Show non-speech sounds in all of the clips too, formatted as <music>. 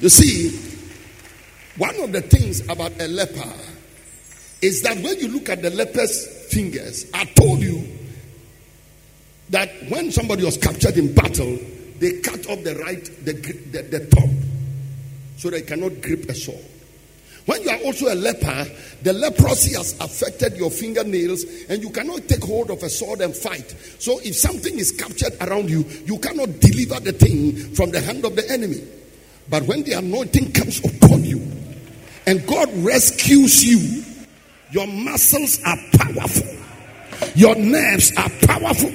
You see, one of the things about a leper is that when you look at the leper's fingers, I told you that when somebody was captured in battle, they cut off the right, the, the, the top, so they cannot grip a sword. When you are also a leper, the leprosy has affected your fingernails and you cannot take hold of a sword and fight. So if something is captured around you, you cannot deliver the thing from the hand of the enemy. But when the anointing comes upon you and God rescues you, your muscles are powerful, your nerves are powerful,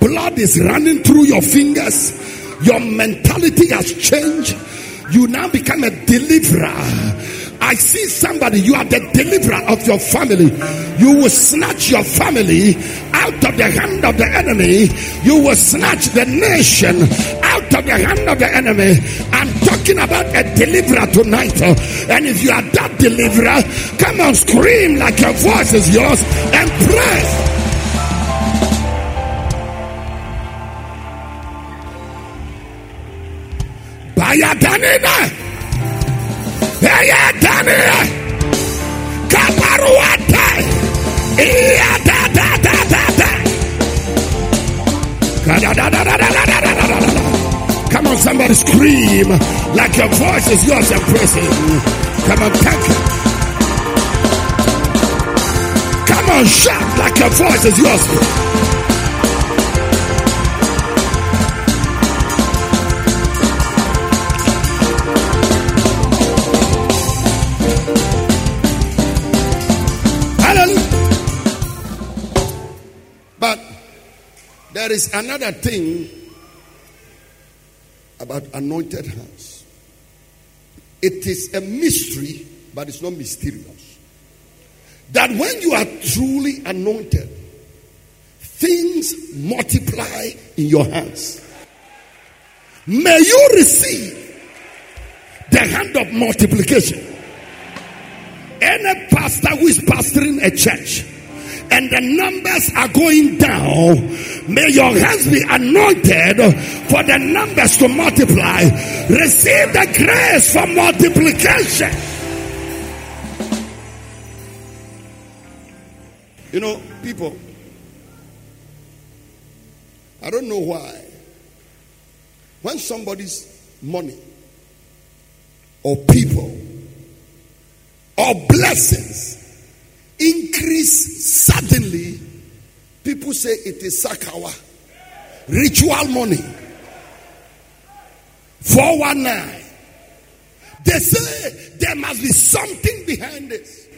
blood is running through your fingers, your mentality has changed. You now become a deliverer I see somebody, you are the deliverer of your family. You will snatch your family out of the hand of the enemy. You will snatch the nation out of the hand of the enemy. I'm talking about a deliverer tonight. And if you are that deliverer, come on, scream like your voice is yours and pray. Bayadanina. Eye dani. Kaparuate. Iya on, somebody scream like your voice is yours and praising. Come on, thank. Come on, shout like your voice is yours. But there is another thing about anointed hands. It is a mystery, but it's not mysterious. That when you are truly anointed, things multiply in your hands. May you receive the hand of multiplication. Any pastor who is pastoring a church and the numbers are going down, may your hands be anointed for the numbers to multiply. Receive the grace for multiplication. You know, people, I don't know why. When somebody's money or people or blessings increase suddenly, people say it is sakawa, ritual money, 419. They say there must be something behind this.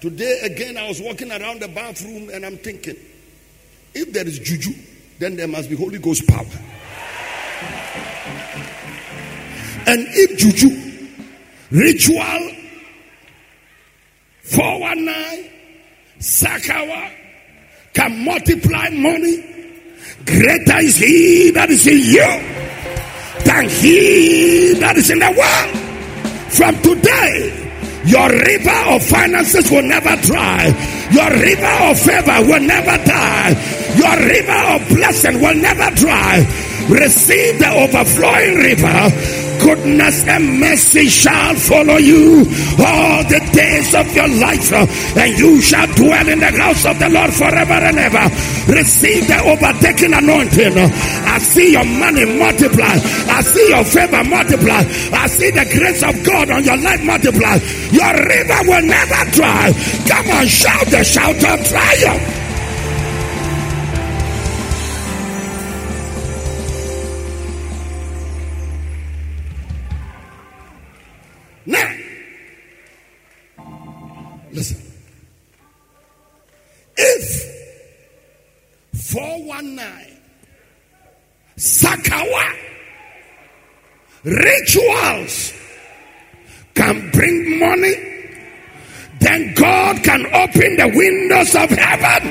Today, again, I was walking around the bathroom and I'm thinking, if there is juju, then there must be Holy Ghost power. And if juju, ritual 419, Sakawa can multiply money. Greater is he that is in you than he that is in the world. From today, your river of finances will never dry. Your river of favor will never die. Your river of blessing will never dry. Receive the overflowing river goodness and mercy shall follow you all the days of your life, and you shall dwell in the house of the Lord forever and ever. Receive the overtaking anointing. I see your money multiply. I see your favor multiply. I see the grace of God on your life multiply. Your river will never dry. Come on, shout the shout of triumph. 419 Sakawa. Rituals can bring money, then God can open the windows of heaven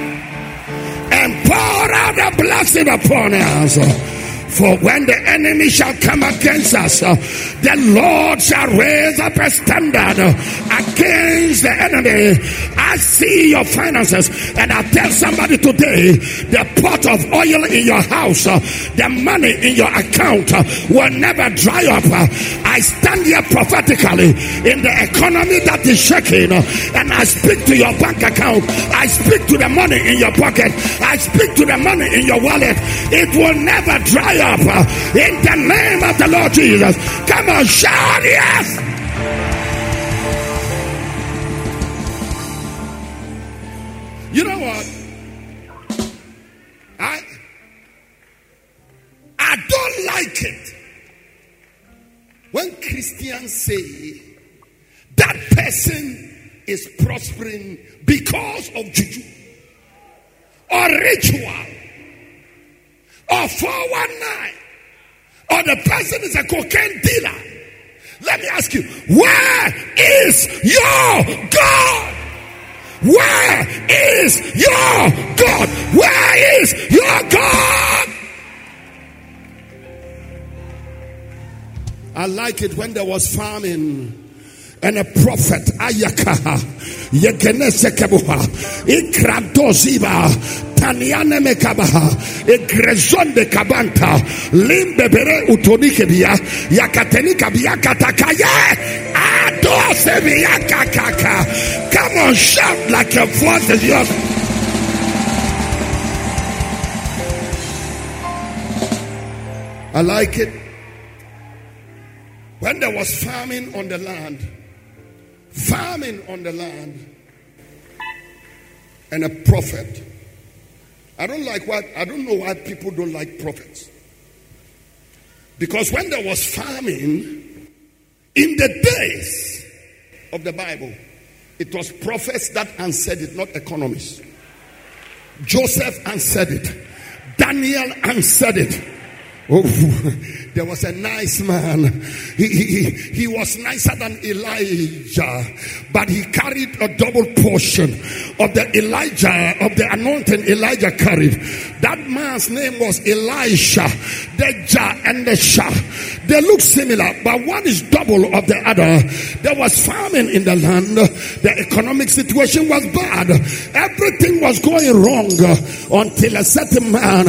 and pour out a blessing upon us. For when the enemy shall come against us, uh, the Lord shall raise up a standard uh, against the enemy. I see your finances, and I tell somebody today the pot of oil in your house, uh, the money in your account will never dry up. I stand here prophetically in the economy that is shaking, and I speak to your bank account. I speak to the money in your pocket. I speak to the money in your wallet. It will never dry up Uh, in the name of the Lord Jesus. Come on, shout yes. You know what? I I don't like it when Christians say that person is prospering because of juju or ritual or 419 or the person is a cocaine dealer. Let me ask you, where is your God? Where is your God? Where is your God? I like it when there was famine and a prophet ayaka yegene sekebuha ikrantoziba taniane mekabaha egrezonde kabanta. Limbebere utonike bia. Yakatenika bia katakaye adose bia kakaka. Come on shout like your voice is yours. I like it. When there was famine on the land famine on the land, and a prophet. I don't like what I don't know why people don't like prophets. Because when there was famine in the days of the Bible, it was prophets that answered it, not economists. Joseph answered it. Daniel answered it. Oh, <laughs> there was a nice man. He, he, he was nicer than Elijah, but he carried a double portion of the Elijah, of the anointing Elijah carried. That man's name was Elisha. The and the Shah. They look similar, but one is double of the other. There was famine in the land. The economic situation was bad. Everything was going wrong until a certain man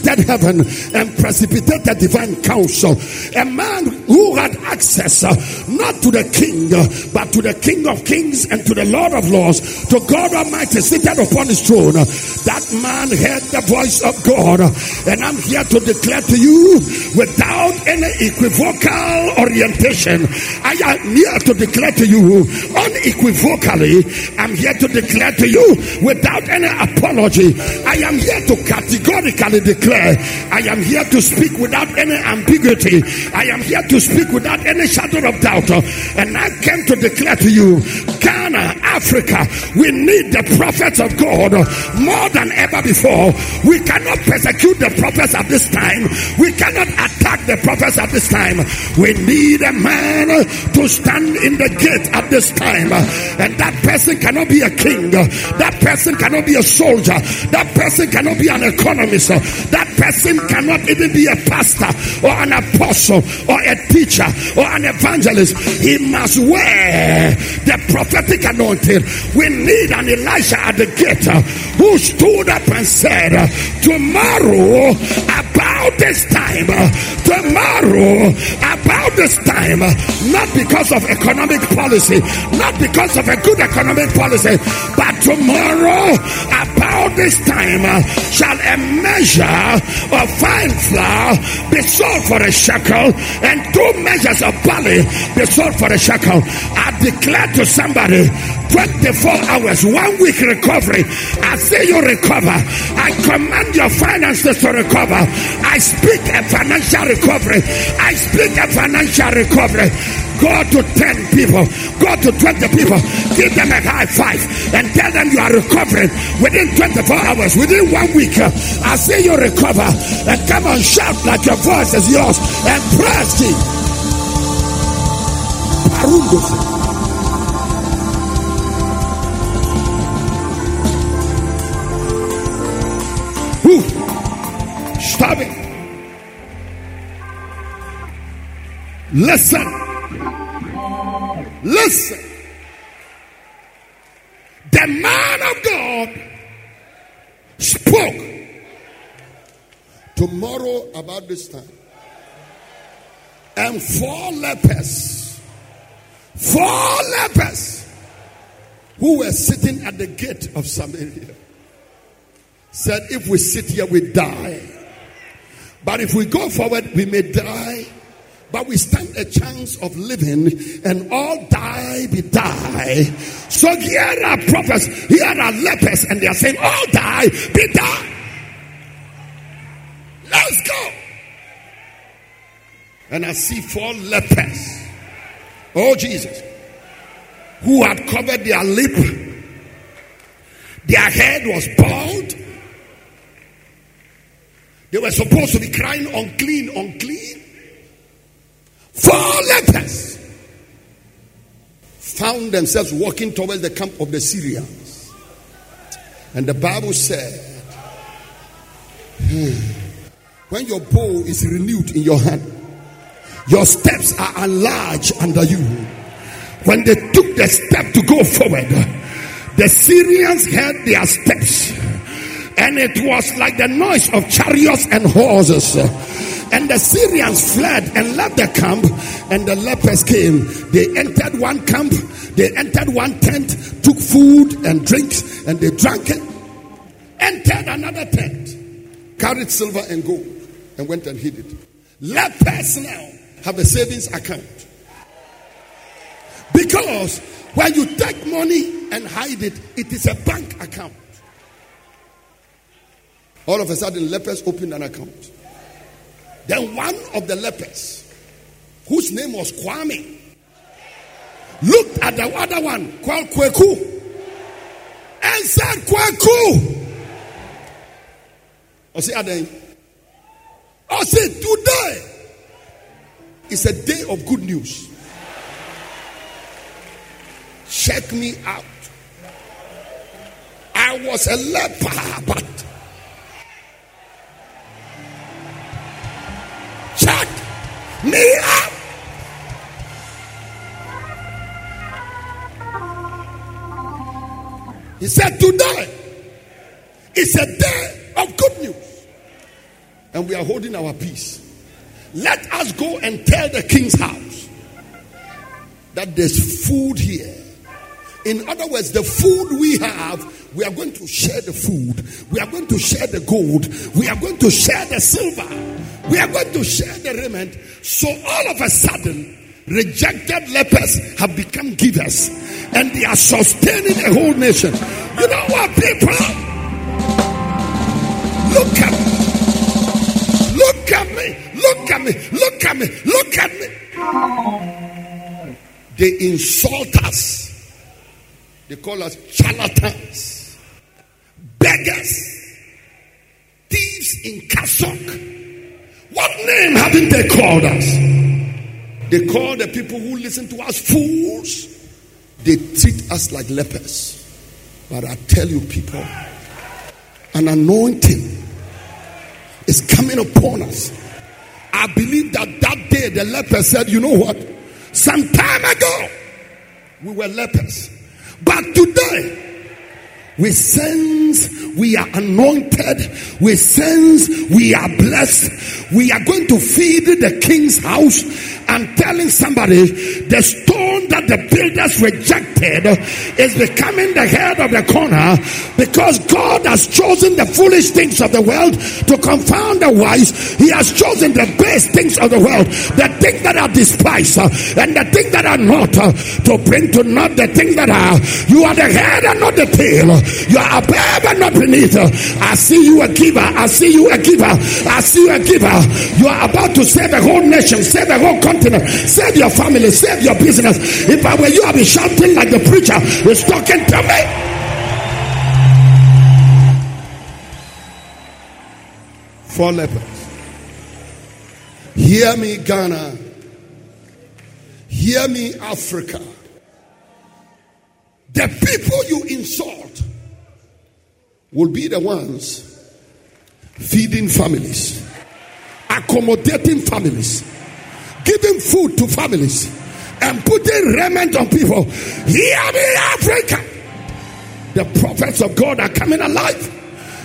contacted heaven and precipitated divine counsel. A man who had access uh, not to the king, uh, but to the King of kings and to the Lord of lords, to God Almighty seated upon his throne. That man heard the voice of God. And I'm here to declare to you without any equivocal orientation. I am here to declare to you unequivocally. I'm here to declare to you without any apology. I am here to categorically declare. I am here to speak without any ambiguity. I am here to speak without any shadow of doubt. And I came to declare to you Ghana, Africa, we need the prophets of God more than ever before. We cannot persecute the prophets at this time. We cannot attack the prophets at this time. We need a man to stand in the gate at this time. And that person cannot be a king. That person cannot be a soldier. That person cannot be an economist. That person cannot even be a pastor or an apostle or a teacher or an evangelist. He must wear the prophetic anointing. We need an Elijah at the gate uh, who stood up and said, uh, Tomorrow, about this time, uh, tomorrow, about this time, not because of economic policy, not because of a good economic policy, but tomorrow, about this time, shall a measure of fine flour be sold for a shekel, and two measures of barley be sold for a shekel. I declare to somebody 24 hours, one week recovery. I say you recover. I command your finances to recover. I speak a financial recovery. I speak a financial recovery. Go to 10 people, go to 20 people, give them a high five and tell them you are recovering within 24 hours, within one week. I say you recover and come on, shout like your voice is yours and praise Him. It. Listen. Listen. The man of God spoke tomorrow about this time. And four lepers, four lepers who were sitting at the gate of Samaria said, If we sit here, we die. But if we go forward, we may die but we stand a chance of living and all die be die. So here are prophets, here are lepers, and they are saying, all die be die. Let's go. And I see four lepers. Oh Jesus. Who had covered their lip. Their head was bald. They were supposed to be crying unclean, unclean. Four lepers found themselves walking towards the camp of the Syrians. And the Bible said, hmm, when your bow is renewed in your hand, your steps are enlarged under you. When they took the step to go forward, the Syrians heard their steps, and it was like the noise of chariots and horses and the Syrians fled and left the camp, and the lepers came. They entered one camp, they entered one tent, took food and drinks, and they drank it. Entered another tent, carried silver and gold, and went and hid it. Lepers now have a savings account. Because when you take money and hide it, it is a bank account. All of a sudden, lepers opened an account. Then one of the lepers, whose name was Kwame, looked at the other one called Kweku and said, Kweku. I Aden. I today is a day of good news. Check me out. I was a leper, but me up. He said, Today is a day of good news. And we are holding our peace. Let us go and tell the king's house that there's food here. In other words, the food we have, we are going to share the food. We are going to share the gold. We are going to share the silver. We are going to share the raiment. So all of a sudden, rejected lepers have become givers and they are sustaining a whole nation. You know what, people? Look at me. Look at me. Look at me. Look at me. Look at me. They insult us. They call us charlatans, beggars, thieves in cassock. What name haven't they called us? They call the people who listen to us fools. They treat us like lepers. But I tell you, people, an anointing is coming upon us. I believe that that day the lepers said, You know what? Some time ago, we were lepers. But today, we sense we are anointed. We sense we are blessed. We are going to feed the king's house and telling somebody the stone that the builders rejected is becoming the head of the corner because God has chosen the foolish things of the world to confound the wise. He has chosen the best things of the world, the things that are despised and the things that are not, to bring to naught the things that are. You are the head and not the tail. You are above and not beneath. I see you a giver. I see you a giver. I see you a giver. You are about to save a whole nation, save a whole continent, save your family, save your business. If I were you, I'd be shouting like the preacher is talking to me. Four lepers. Hear me, Ghana. Hear me, Africa. The people you insult will be the ones feeding families, accommodating families, giving food to families, and putting raiment on people. Hear me, Africa. The prophets of God are coming alive.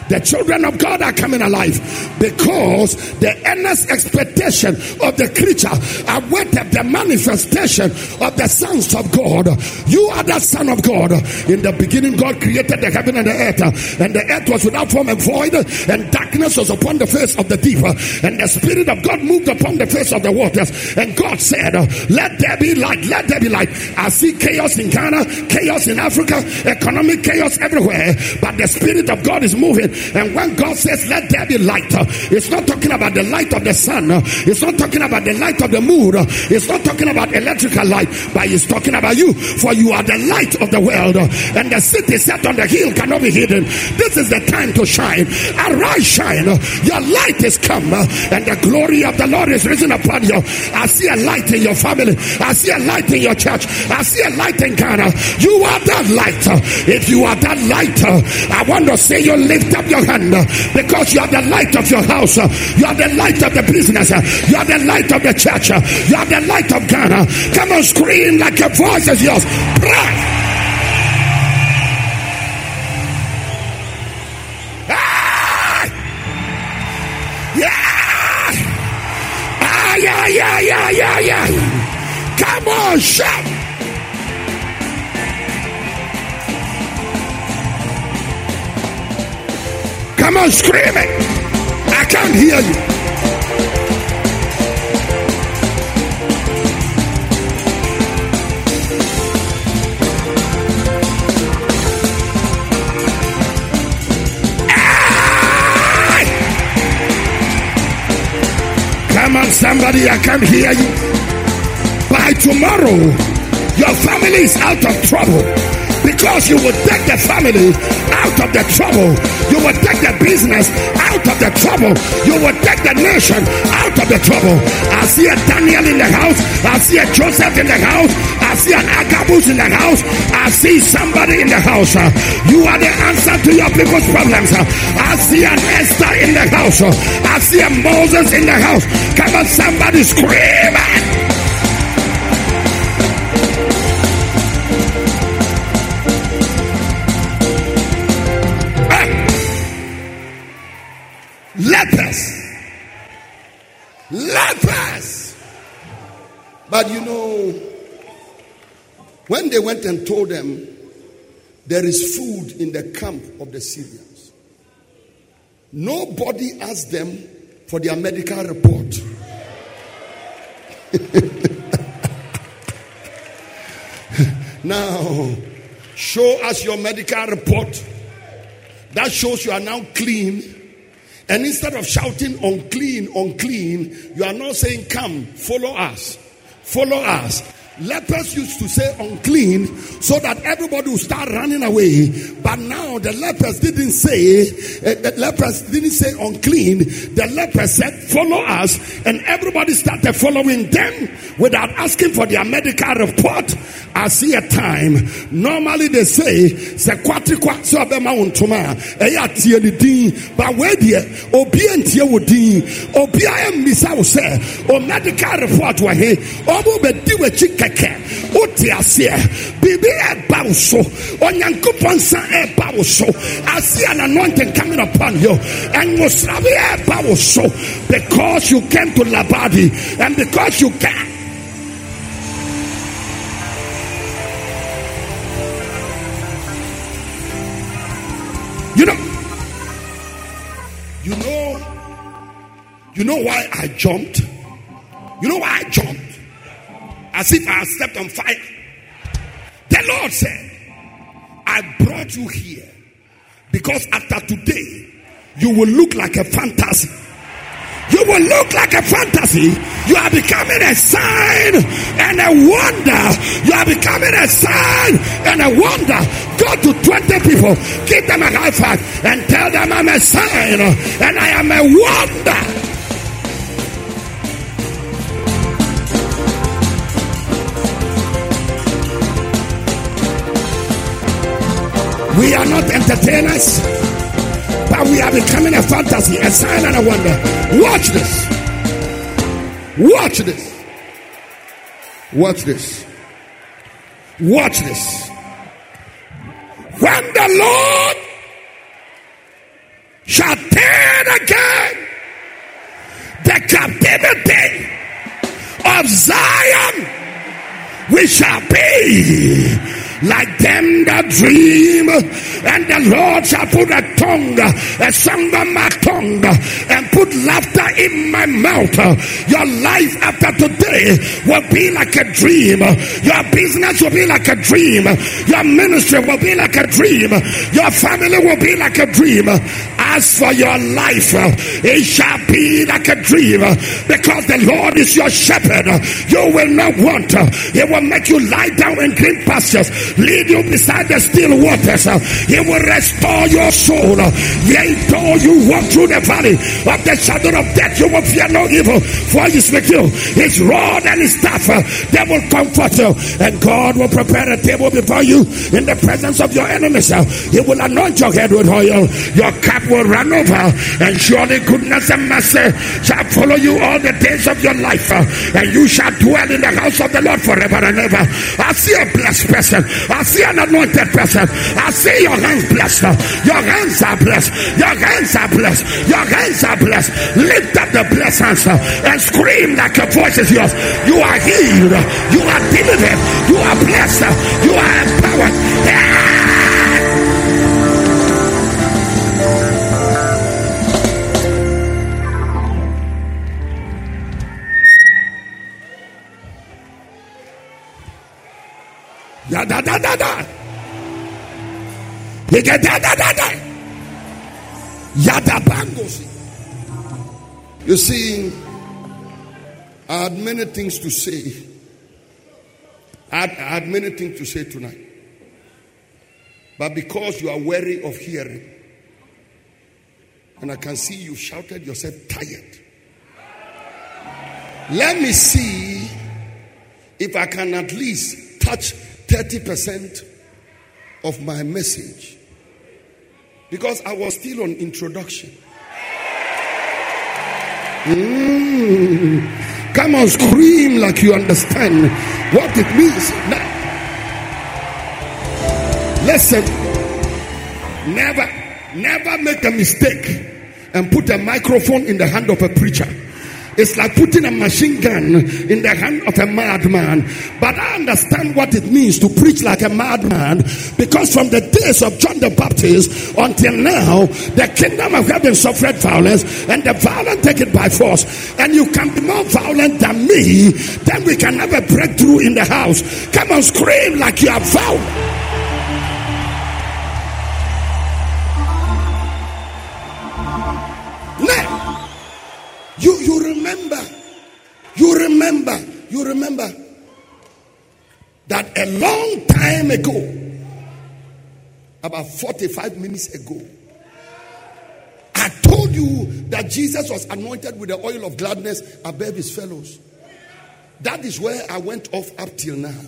The children of God are coming alive because the earnest expectation of the creature awaited the manifestation of the sons of God. You are the son of God. In the beginning, God created the heaven and the earth, and the earth was without form and void, and darkness was upon the face of the deep, and the Spirit of God moved upon the face of the waters. And God said, Let there be light, let there be light. I see chaos in Ghana, chaos in Africa, economic chaos everywhere, but the Spirit of God is moving and when God says, Let there be light, it's not talking about the light of the sun, it's not talking about the light of the moon, it's not talking about electrical light, but it's talking about you. For you are the light of the world, and the city set on the hill cannot be hidden. This is the time to shine. Arise, shine. Your light is come, and the glory of the Lord is risen upon you. I see a light in your family, I see a light in your church, I see a light in Ghana. You are that light. If you are that light, I want to say you lift up your hand because you are the light of your house, you are the light of the business, you are the light of the church, you are the light of Ghana. Come on, scream like your voice is yours. Pray. yeah, yeah, yeah, yeah, yeah. Come on, shout. Come on, scream it. I can't hear you. Ah! Come on, somebody, I can't hear you. By tomorrow, your family is out of trouble because you will take the family out of the trouble. You will take the business out of the trouble. You will take the nation out of the trouble. I see a Daniel in the house. I see a Joseph in the house. I see an Agabus in the house. I see somebody in the house. You are the answer to your people's problems. I see an Esther in the house. I see a Moses in the house. Come on, somebody scream. But you know, when they went and told them there is food in the camp of the Syrians, nobody asked them for their medical report. <laughs> now, show us your medical report. That shows you are now clean and instead of shouting unclean, unclean, you are not saying, Come, follow us, follow us. Lepers used to say unclean so that everybody would start running away. But now the lepers didn't say, uh, the lepers didn't say unclean. The lepers said, follow us. And everybody started following them without asking for their medical report. I see a time. Normally they say, sekwatikwa so abema untuma. Eya tiye ni din. But where die, obi entie wo din. Obi ayem misa wo se. O medical report wa he. Obo be diwe chika kɛkɛ wote aseɛ biribi ɛba wo so onyankopɔn nsa ɛba wo so I see an anointing coming upon you and nwosrabe ɛba wo so because you came to labadi and because you can you know why I jumped? You know why I jumped? as if I stepped on fire. The Lord said, I brought you here because after today, you will look like a fantasy. You will look like a fantasy. You are becoming a sign and a wonder. You are becoming a sign and a wonder. Go to 20 people, give them a high five, and tell them I'm a sign and I am a wonder. We are not entertainers, but we are becoming a fantasy, a sign and a wonder. Watch this. Watch this. Watch this. Watch this. When the Lord shall turn again the captivity of Zion, we shall be like them that dream. And the Lord shall put a tongue, a song on my tongue, and put laughter in my mouth. Your life after today will be like a dream. Your business will be like a dream. Your ministry will be like a dream. Your family will be like a dream. As for your life, uh, it shall be like a dream uh, because the Lord is your shepherd. You will not want. Uh, he will make you lie down in green pastures lead you beside the still waters. He will restore your soul. Yea, though you walk through the valley of the shadow of death, you will fear no evil, for he is with you. His rod and his staff, they will comfort you. And God will prepare a table before you in the presence of your enemies. He will anoint your head with oil. Your cup will run over. And surely goodness and mercy shall follow you all the days of your life. And you shall dwell in the house of the Lord forever and ever. I see a blessed person. I see an anointed person. I see your hands blessed. Your hands are blessed. Your hands are blessed. Your hands are blessed. Lift up the blessed blessings and scream like a voice is yours. You are healed. You are delivered. You are blessed. You are empowered. Da da da da. Yada da da da da. Bangos. You see, I had many things to say. I had, I had many things to say tonight. But because you are weary of hearing, and I can see you shouted yourself tired. Let me see if I can at least touch 30% of my message because I was still on introduction. Mm. Come on, scream like you understand what it means. Now, listen, never, never make a mistake and put a microphone in the hand of a preacher. It's like putting a machine gun in the hand of a madman. But I understand what it means to preach like a madman because from the days of John the Baptist until now, the kingdom of heaven suffered violence and the violent take it by force. And you can be more violent than me, then we can never break through in the house. Come on, scream like you are vowed. You remember that a long time ago, about 45 minutes ago, I told you that Jesus was anointed with the oil of gladness above his fellows. That is where I went off up till now.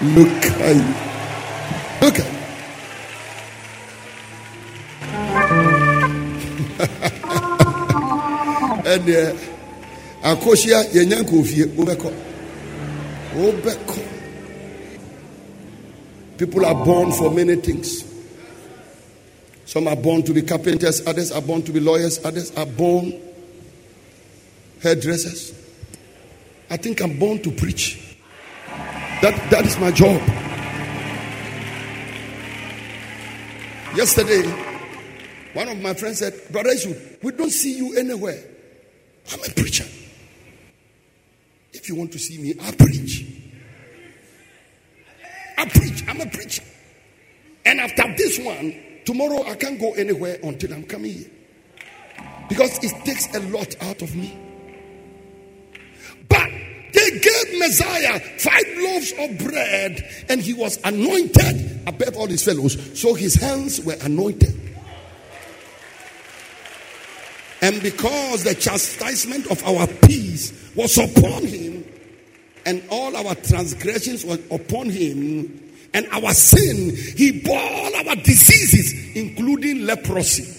Look at you. Look at ɛdeɛ akɔhyia yɛnya nkɔfie wobɛkɔ. Wobɛkɔ. People are born for many things. Some are born to be carpenters others are born to be lawyers others are born hairdressers. I think i'm born to preach. That that is my job. Yesterday one of my friends said, Brother we don't see you anywhere. I'm a preacher. If you want to see me, I preach. I preach. I'm a preacher. And after this one, tomorrow I can't go anywhere until I'm coming here. Because it takes a lot out of me. But they gave Messiah five loaves of bread and he was anointed above all his fellows. So his hands were anointed. And because the chastisement of our peace was upon him, and all our transgressions were upon him, and our sin, he bore all our diseases, including leprosy.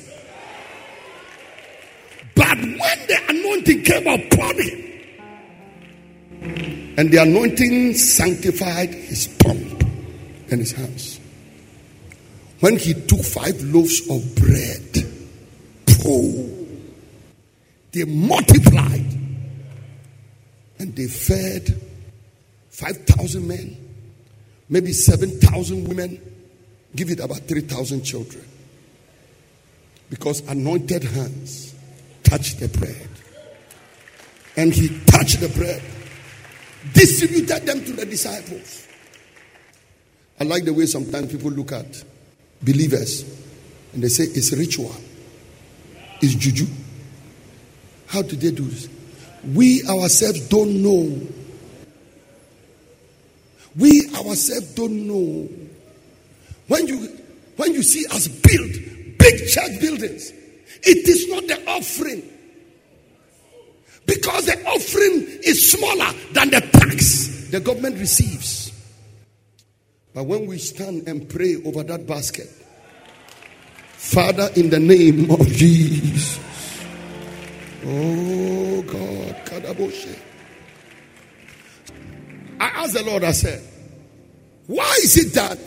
But when the anointing came upon him, and the anointing sanctified his pump and his hands. When he took five loaves of bread, oh, they multiplied and they fed 5,000 men, maybe 7,000 women, give it about 3,000 children. Because anointed hands touched the bread. And he touched the bread, distributed them to the disciples. I like the way sometimes people look at believers and they say it's ritual, it's juju. How did they do this? We ourselves don't know. We ourselves don't know. When you when you see us build big church buildings, it is not the offering. Because the offering is smaller than the tax the government receives. But when we stand and pray over that basket, Father, in the name of Jesus, oh God, Kadaboshe. I asked the Lord, I said, why is it that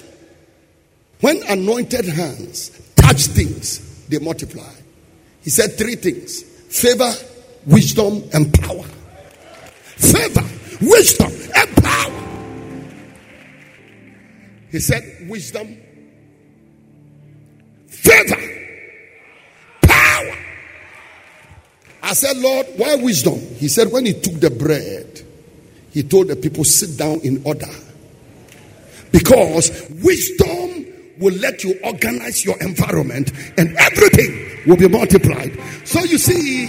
when anointed hands touch things, they multiply? He said three things favor, wisdom, and power. Favor, wisdom, and power. He said, wisdom, favor, I said, Lord, why wisdom? He said, when he took the bread, he told the people, sit down in order. Because wisdom will let you organize your environment and everything will be multiplied. So you see,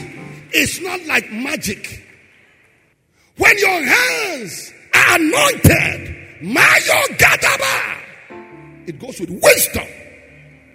it's not like magic. When your hands are anointed, Mayo it goes with wisdom